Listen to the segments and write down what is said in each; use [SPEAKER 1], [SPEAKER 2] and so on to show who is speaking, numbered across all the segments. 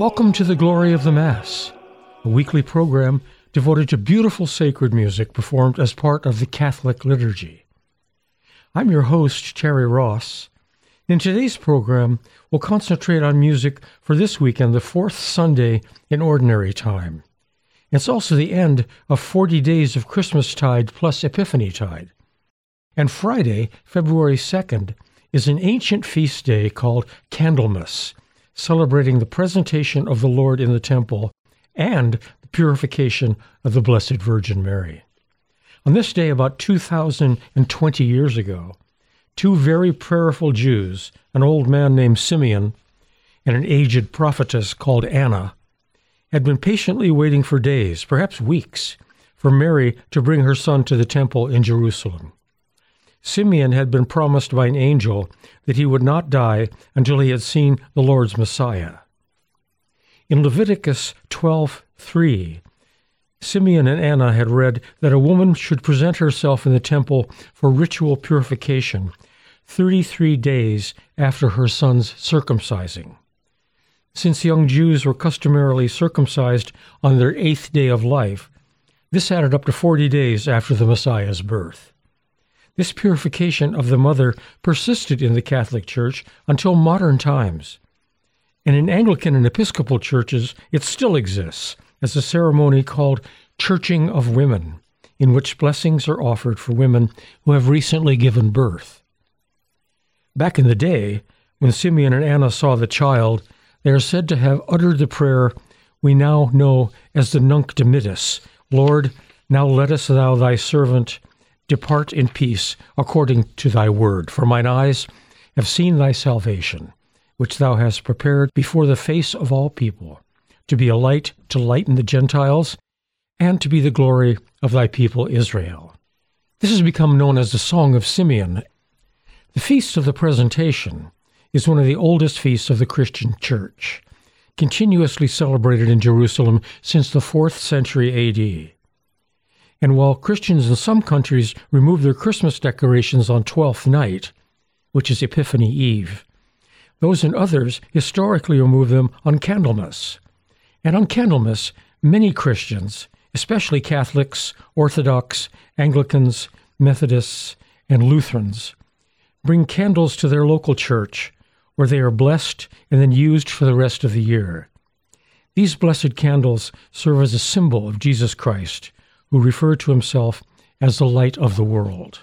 [SPEAKER 1] Welcome to the Glory of the Mass, a weekly program devoted to beautiful sacred music performed as part of the Catholic liturgy. I'm your host, Terry Ross. In today's program, we'll concentrate on music for this weekend, the fourth Sunday in Ordinary Time. It's also the end of 40 days of Christmastide plus Epiphany Tide. And Friday, February 2nd, is an ancient feast day called Candlemas celebrating the presentation of the Lord in the temple and the purification of the Blessed Virgin Mary. On this day, about 2,020 years ago, two very prayerful Jews, an old man named Simeon and an aged prophetess called Anna, had been patiently waiting for days, perhaps weeks, for Mary to bring her son to the temple in Jerusalem. Simeon had been promised by an angel that he would not die until he had seen the Lord's Messiah. In Leviticus 12:3, Simeon and Anna had read that a woman should present herself in the temple for ritual purification 33 days after her son's circumcising. Since young Jews were customarily circumcised on their eighth day of life, this added up to 40 days after the Messiah's birth. This purification of the mother persisted in the Catholic Church until modern times. And in Anglican and Episcopal churches, it still exists as a ceremony called Churching of Women, in which blessings are offered for women who have recently given birth. Back in the day, when Simeon and Anna saw the child, they are said to have uttered the prayer we now know as the Nunc Dimittis Lord, now lettest thou thy servant Depart in peace according to thy word, for mine eyes have seen thy salvation, which thou hast prepared before the face of all people, to be a light to lighten the Gentiles, and to be the glory of thy people Israel. This has become known as the Song of Simeon. The Feast of the Presentation is one of the oldest feasts of the Christian Church, continuously celebrated in Jerusalem since the 4th century AD. And while Christians in some countries remove their Christmas decorations on Twelfth Night, which is Epiphany Eve, those in others historically remove them on Candlemas. And on Candlemas, many Christians, especially Catholics, Orthodox, Anglicans, Methodists, and Lutherans, bring candles to their local church where they are blessed and then used for the rest of the year. These blessed candles serve as a symbol of Jesus Christ, who referred to himself as the light of the world.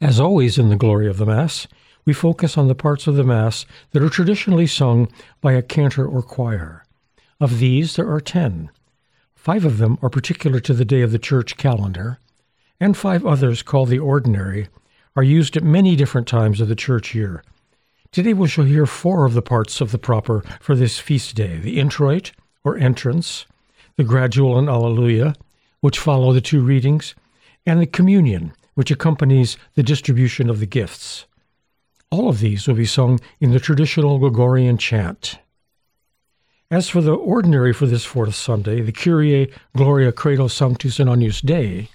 [SPEAKER 1] As always in the glory of the Mass, we focus on the parts of the Mass that are traditionally sung by a cantor or choir. Of these, there are ten. Five of them are particular to the day of the church calendar, and five others, called the ordinary, are used at many different times of the church year. Today we shall hear four of the parts of the proper for this feast day the introit, or entrance, the gradual and Alleluia, which follow the two readings, and the communion, which accompanies the distribution of the gifts. All of these will be sung in the traditional Gregorian chant. As for the ordinary for this fourth Sunday, the Kyrie Gloria Credo Sanctus in Agnus Dei,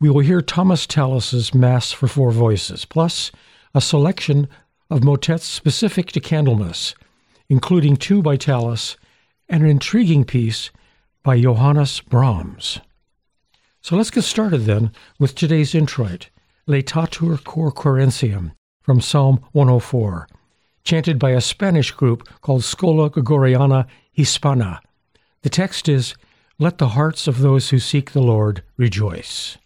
[SPEAKER 1] we will hear Thomas Tallis's Mass for four voices, plus a selection of motets specific to Candlemas, including two by Tallis and an intriguing piece by Johannes Brahms. So let's get started then with today's introit, Laetetur Cor Quaerentium from Psalm 104, chanted by a Spanish group called Schola Gregoriana Hispana,
[SPEAKER 2] The text is, Let the hearts of those who seek the Lord rejoice.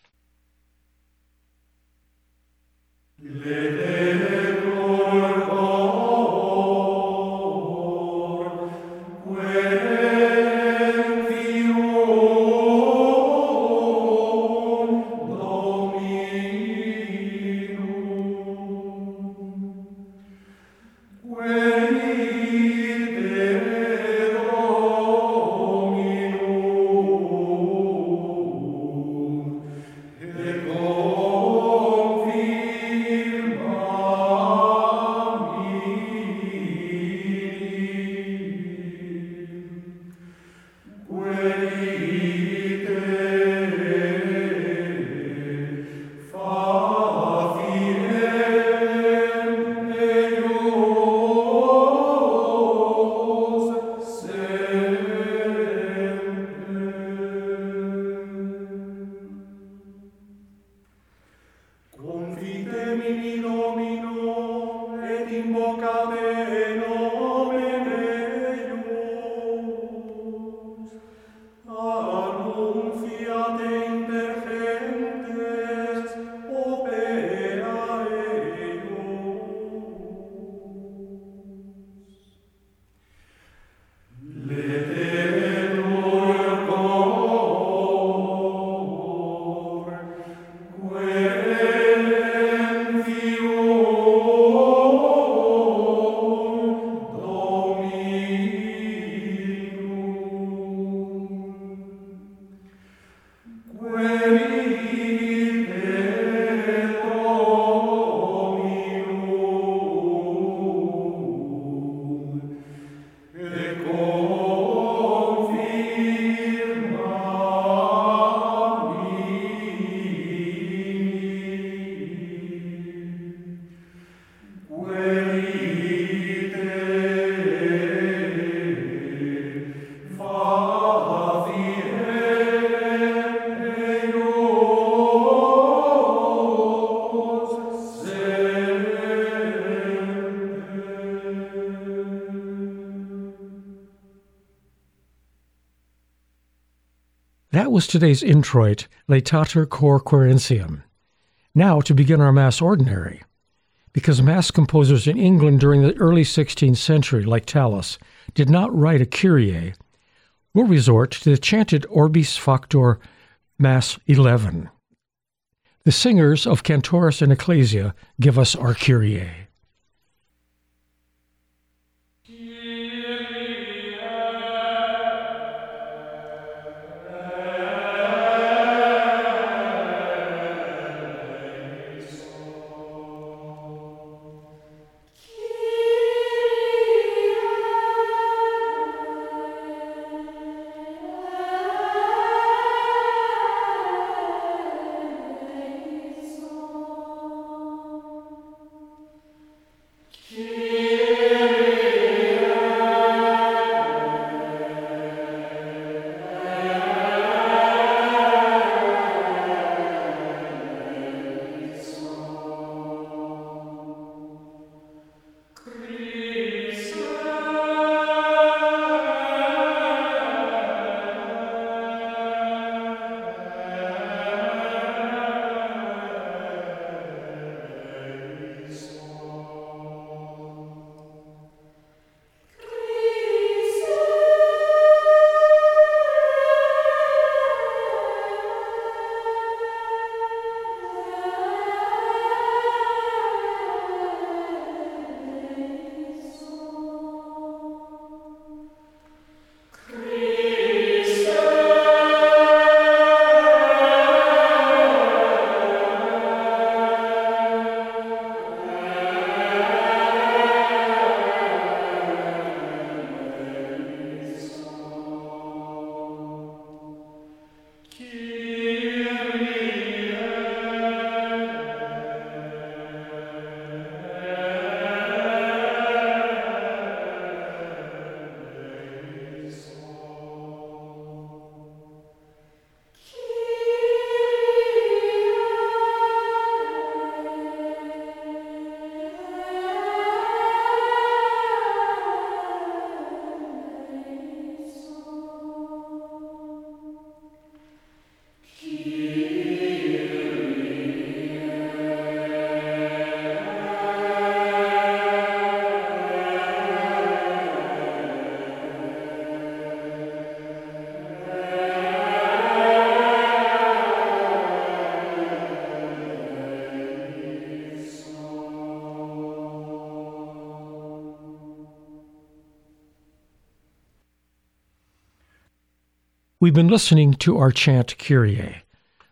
[SPEAKER 2] Was today's introit, Laetetur Cor Quaerentium. Now to begin our Mass Ordinary. Because Mass composers in England during the early 16th century, like Tallis, did not write a Kyrie, we'll resort to the chanted Orbis Factor Mass 11. The singers of Cantores in Ecclesia give us our Kyrie.
[SPEAKER 1] We've been listening to our chant Kyrie.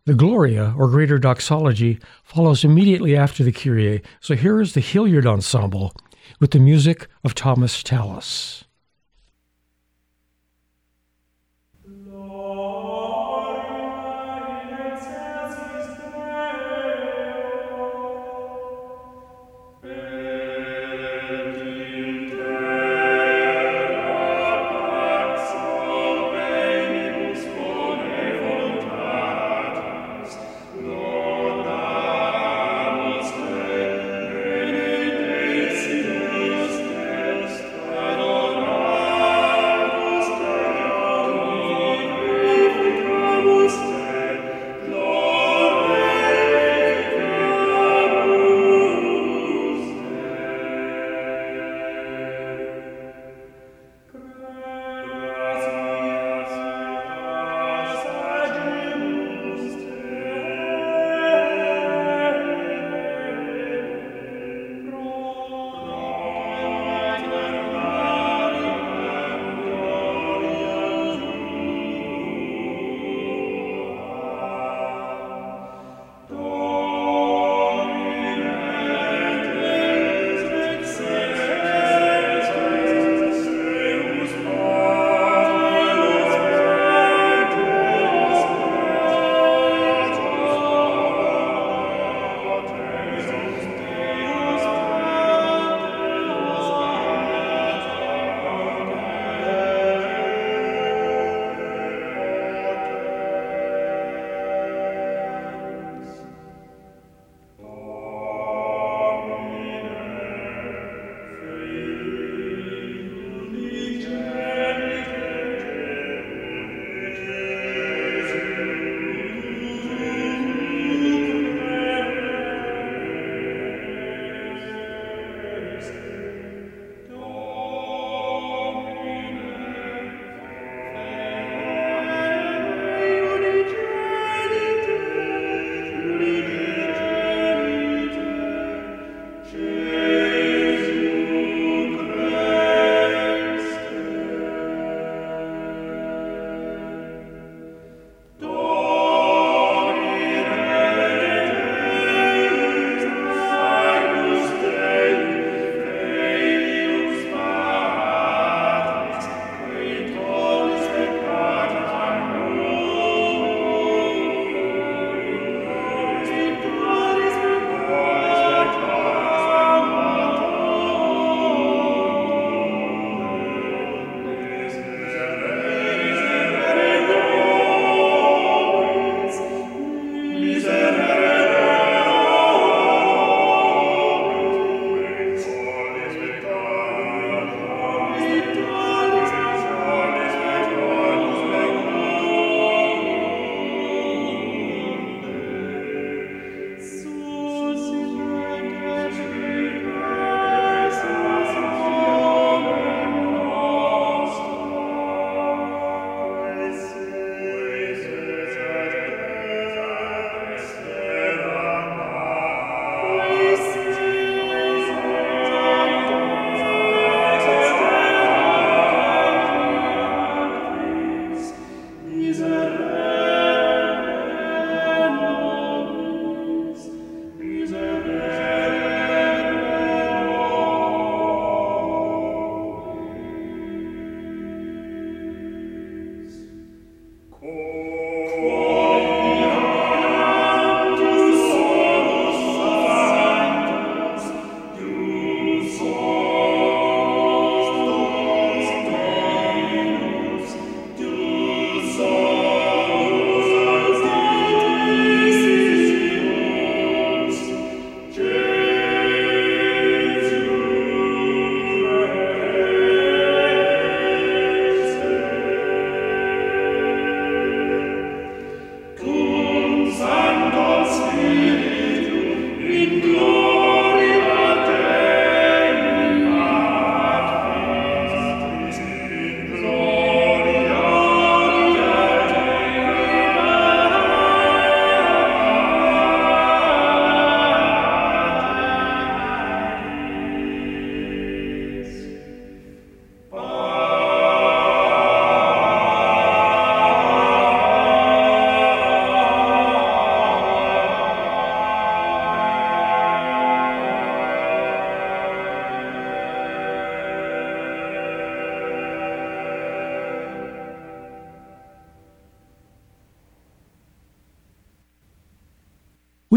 [SPEAKER 1] The Gloria, or Greater Doxology, follows immediately after the Kyrie, so here is the Hilliard Ensemble with the music of Thomas Tallis.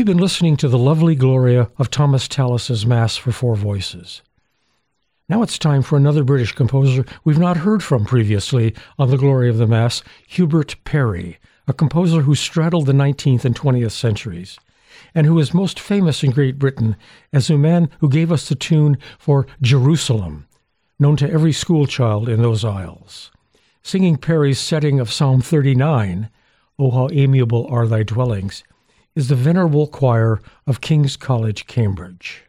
[SPEAKER 1] Been listening to the lovely Gloria of Thomas Tallis's Mass for Four Voices. Now it's time for another British composer we've not heard from previously on the Glory of the Mass, Hubert Parry, a composer who straddled the 19th and 20th centuries, and who is most famous in Great Britain as the man who gave us the tune for Jerusalem, known to every schoolchild in those isles. Singing Parry's setting of Psalm 39, O how amiable are thy dwellings, is the Venerable Choir of King's College, Cambridge.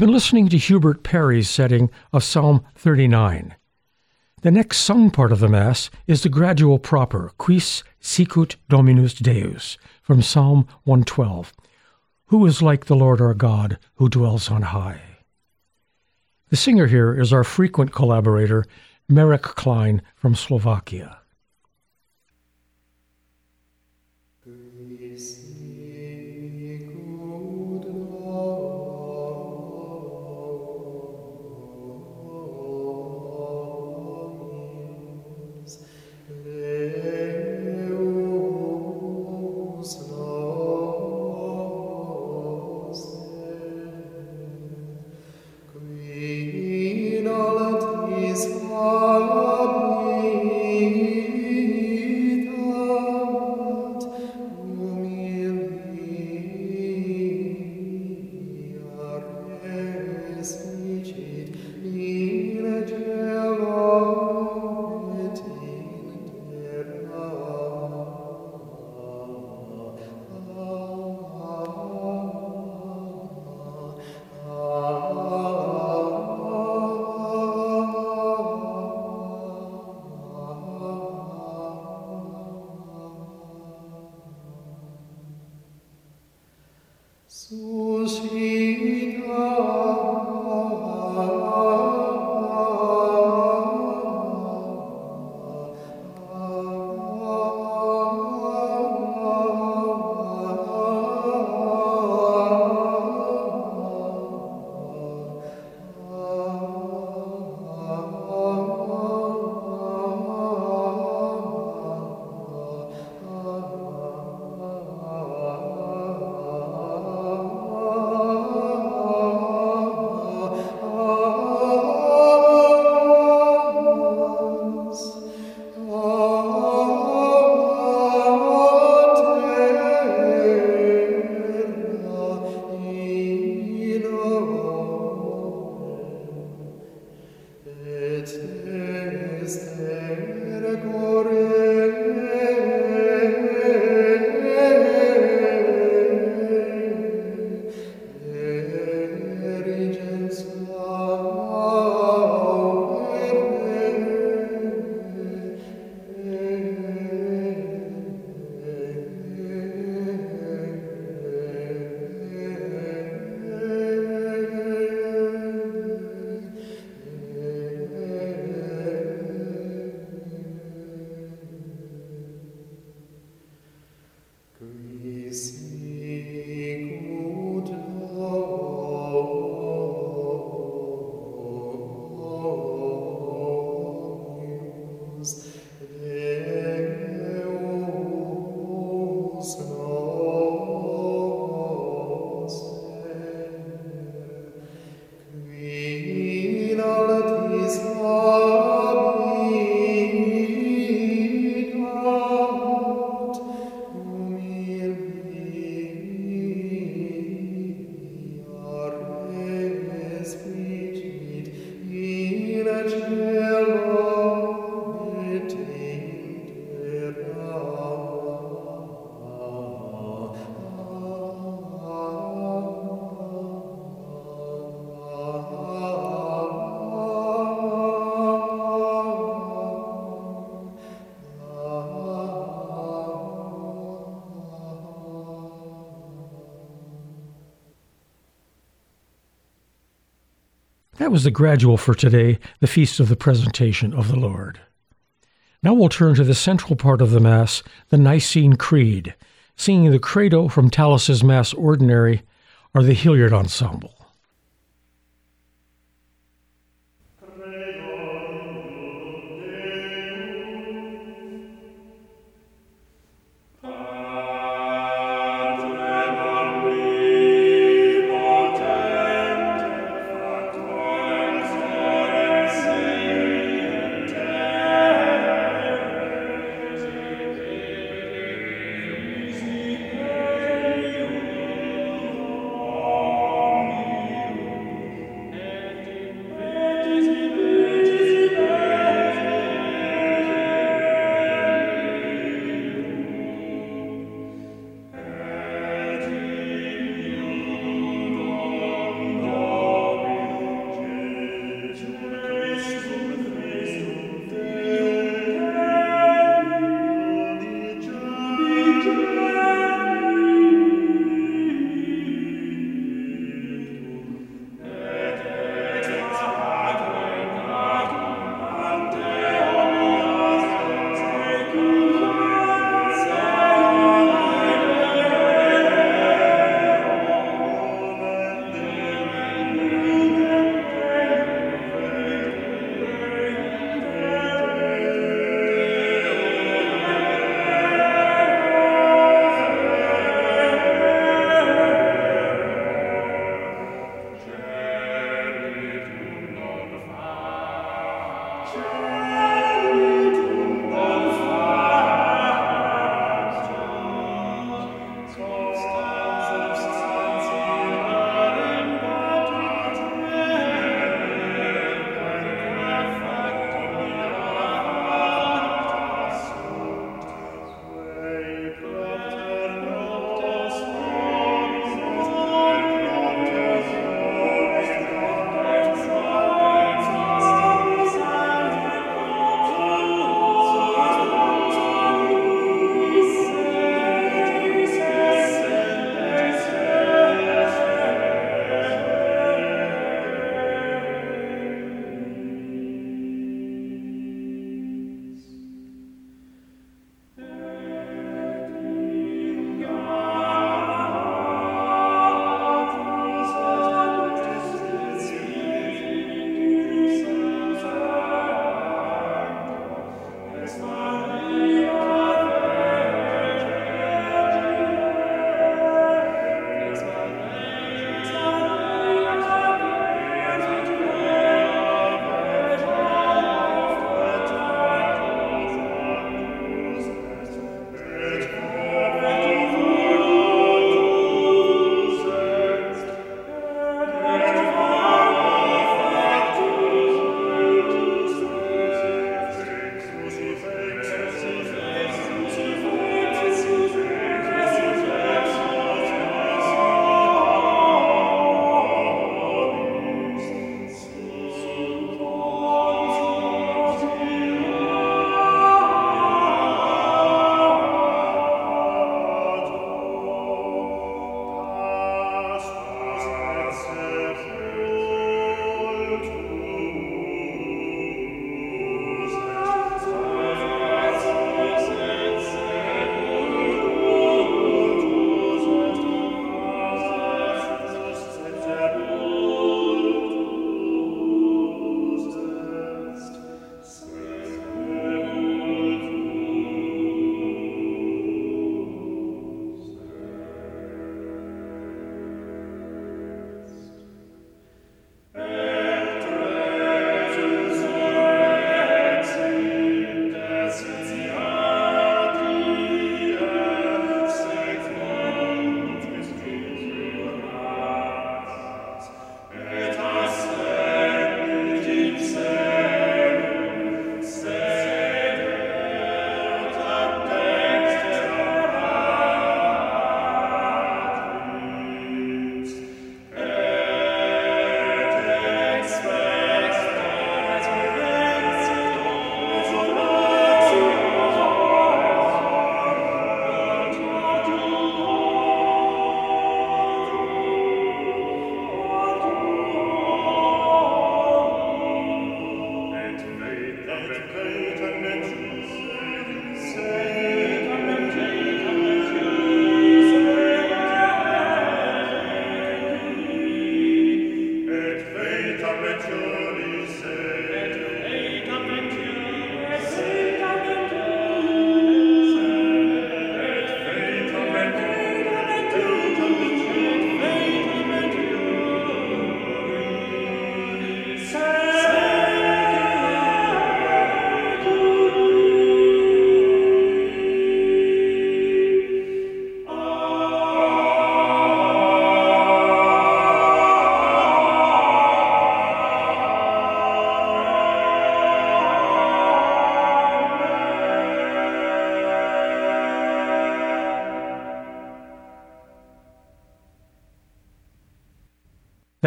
[SPEAKER 1] Been listening to Hubert Parry's setting of Psalm 39. The next sung part of the Mass is the gradual proper, Quis sicut Dominus Deus, from Psalm 112. Who is like the Lord our God, who dwells on high? The singer here is our frequent collaborator, Marek Klein from Slovakia. That was the gradual for today, the feast of the presentation of the Lord. Now we'll turn to the central part of the Mass, the Nicene Creed. Singing the Credo from Tallis's Mass Ordinary are the Hilliard Ensemble.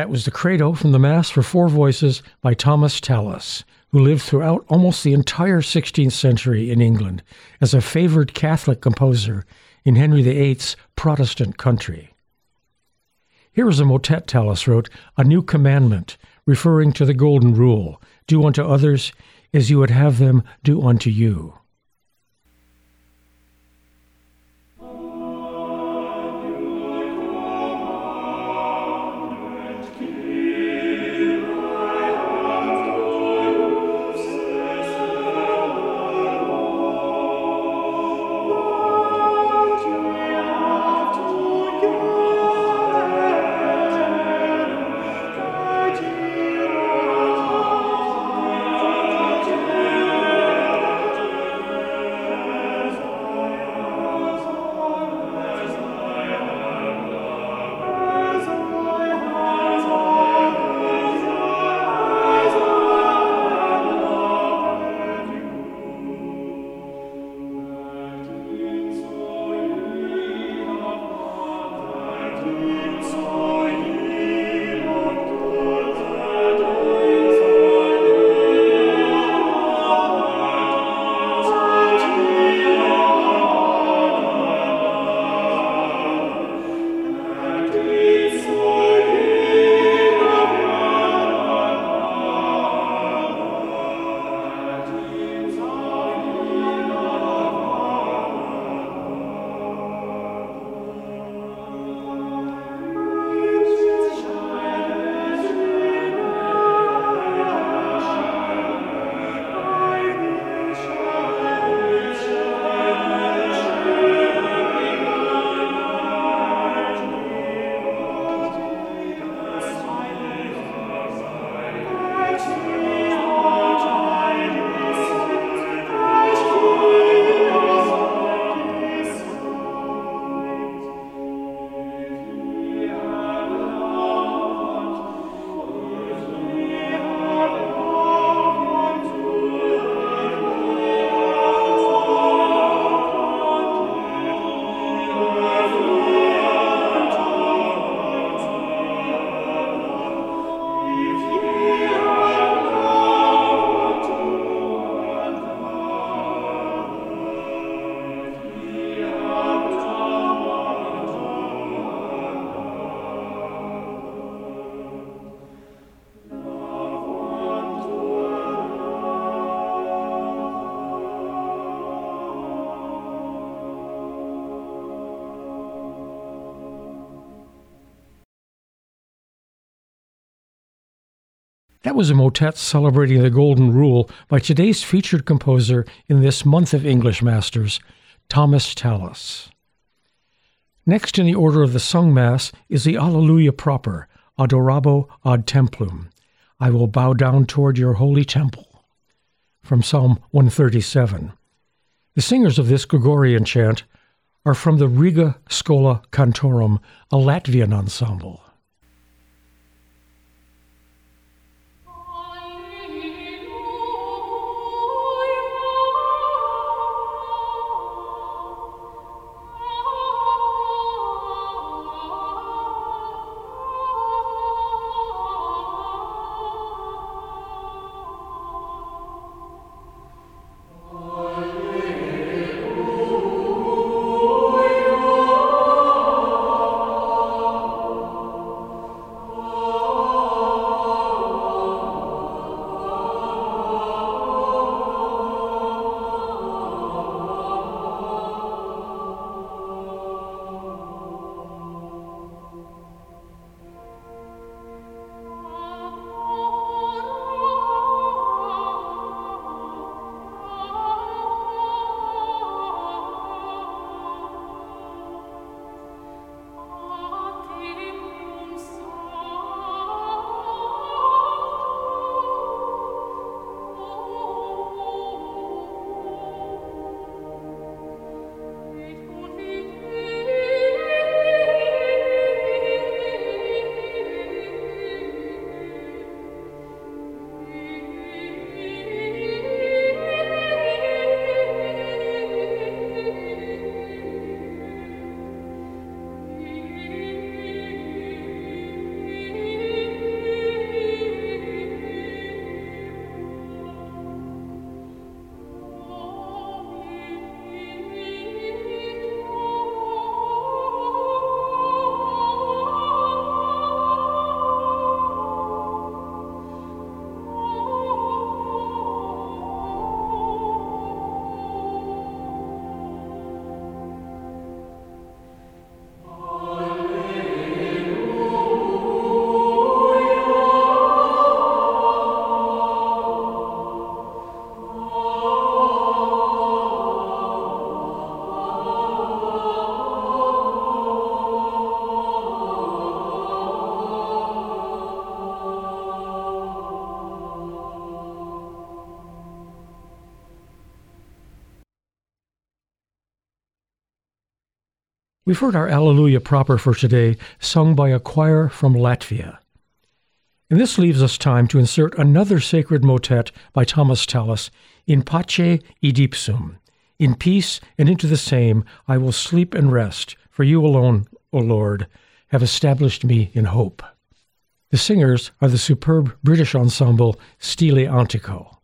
[SPEAKER 1] That was the Credo from the Mass for four voices by Thomas Tallis, who lived throughout almost the entire 16th century in England as a favored Catholic composer in Henry VIII's Protestant country. Here is a motet Tallis wrote, A New Commandment, referring to the Golden Rule do unto others as you would have them do unto you. That was a motet celebrating the Golden Rule by today's featured composer in this month of English Masters, Thomas Tallis. Next in the order of the sung Mass is the Alleluia proper, Adorabo ad Templum. I will bow down toward your holy temple. From Psalm 137. The singers of this Gregorian chant are from the Riga Schola Cantorum, a Latvian ensemble. We've heard our Alleluia proper for today, sung by a choir from Latvia. And this leaves us time to insert another sacred motet by Thomas Tallis, In pace idipsum. In peace and into the same I will sleep and rest, for you alone, O Lord, have established me in hope. The singers are the superb British ensemble Stile Antico.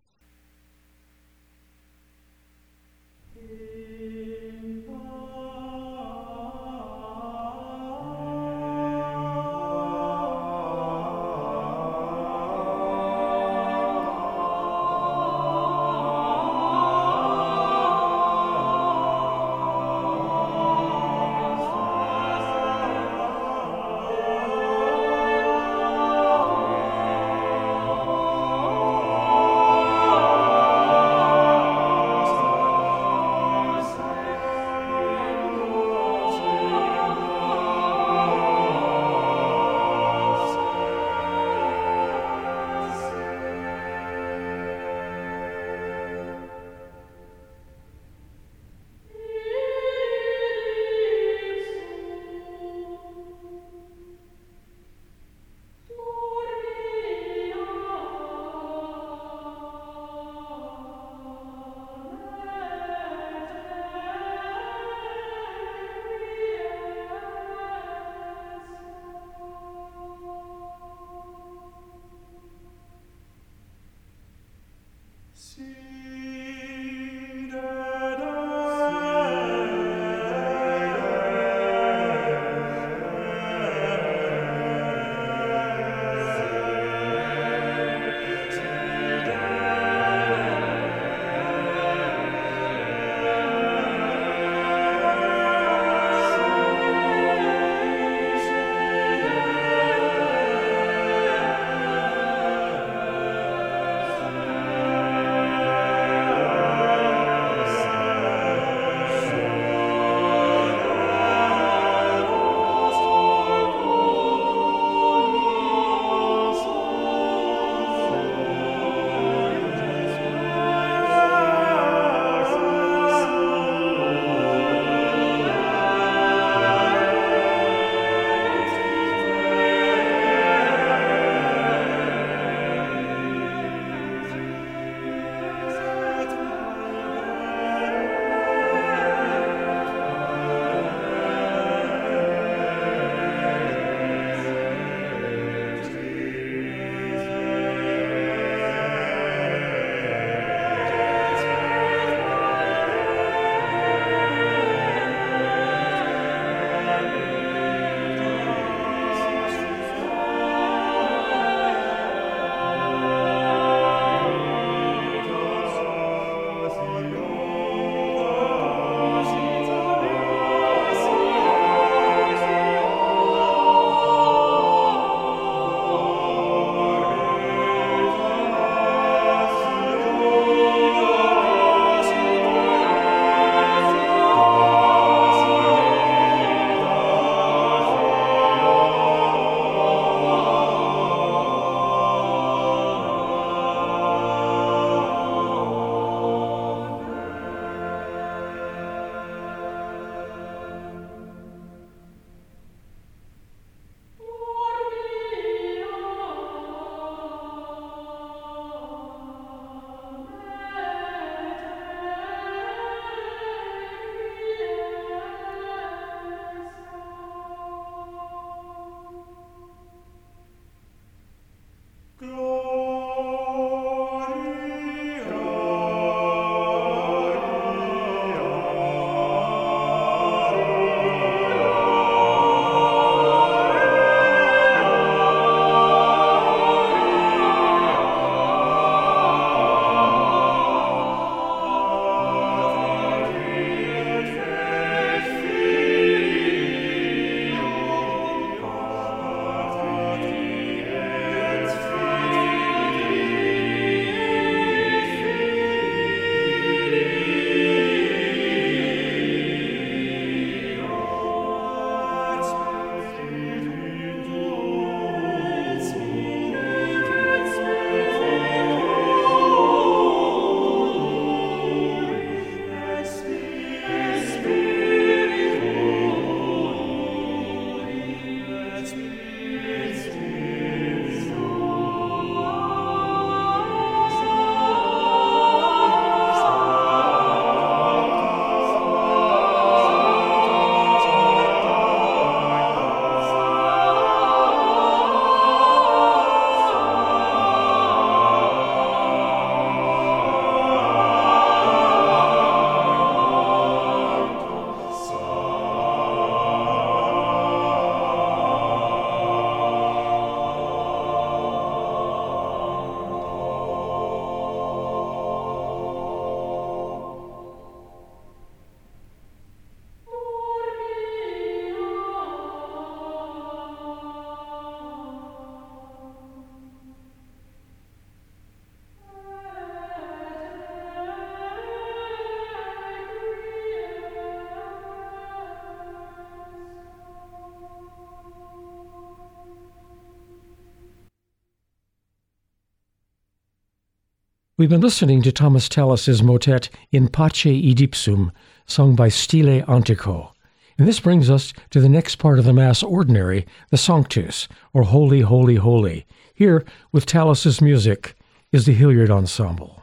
[SPEAKER 1] We've been listening to Thomas Tallis's motet In Pace Idipsum, sung by Stile Antico. And this brings us to the next part of the Mass Ordinary, the Sanctus, or Holy, Holy, Holy. Here, with Tallis's music, is the Hilliard Ensemble.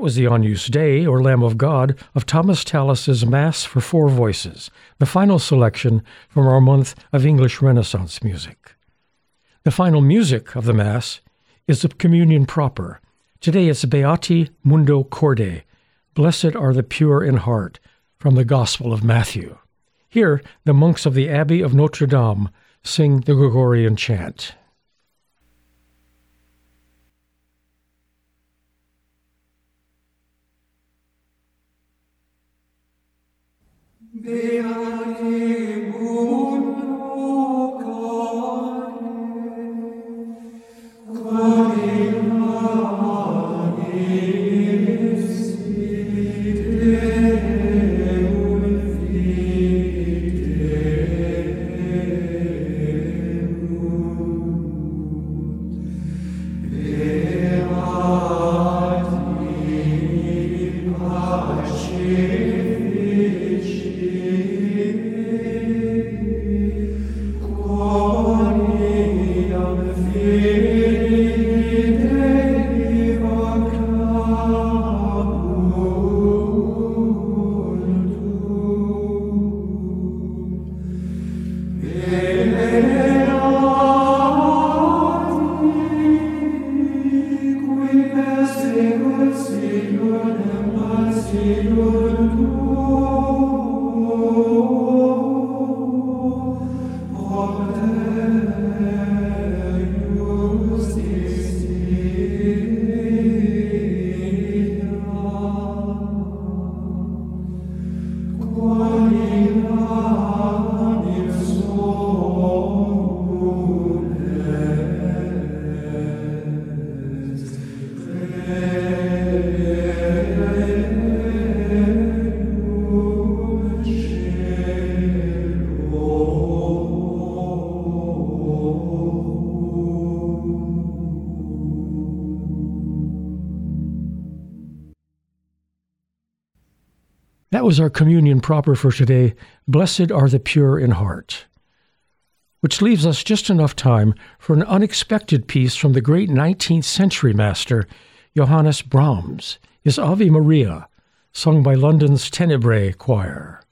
[SPEAKER 2] That was the Agnus Dei, or Lamb of God, of Thomas Tallis's Mass for Four Voices, the final selection from our month of English Renaissance music. The final music of the Mass is the Communion proper. Today it's Beati Mundo Corde, Blessed are the pure in heart, from the Gospel of Matthew. Here, the monks of the Abbey of Notre Dame sing the Gregorian chant. Beati That was our communion proper for today. Blessed are the pure in heart. Which leaves us just enough time for an unexpected piece from the great 19th century master, Johannes Brahms, his Ave Maria, sung by London's Tenebrae Choir.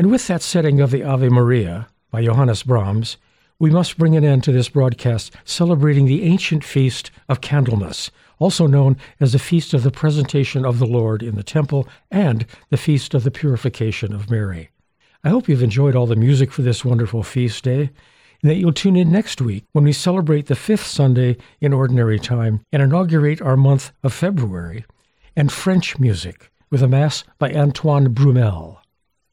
[SPEAKER 1] And with that setting of the Ave Maria by Johannes Brahms, we must bring an end to this broadcast celebrating the ancient feast of Candlemas, also known as the Feast of the Presentation of the Lord in the Temple and the Feast of the Purification of Mary. I hope you've enjoyed all the music for this wonderful feast day, and that you'll tune in next week when we celebrate the fifth Sunday in Ordinary Time and inaugurate our month of February and French music with a Mass by Antoine Brumel.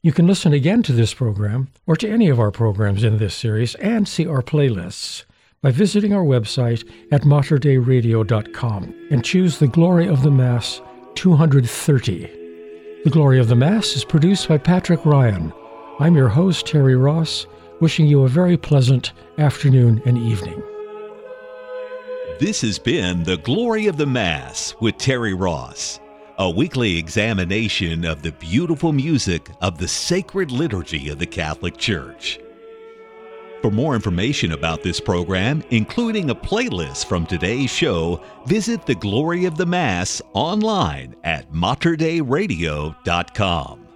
[SPEAKER 1] You can listen again to this program or to any of our programs in this series and see our playlists by visiting our website at materdeiradio.com and choose the Glory of the Mass 230. The Glory of the Mass is produced by Patrick Ryan. I'm your host, Terry Ross, wishing you a very pleasant afternoon and evening.
[SPEAKER 3] This has been The Glory of the Mass with Terry Ross a weekly examination of the beautiful music of the sacred liturgy of the Catholic Church. For more information about this program, including a playlist from today's show, visit the Glory of the Mass online at materdeiradio.com.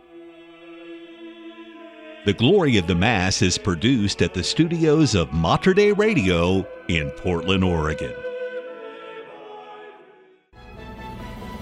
[SPEAKER 3] The Glory of the Mass is produced at the studios of Mater Radio in Portland, Oregon.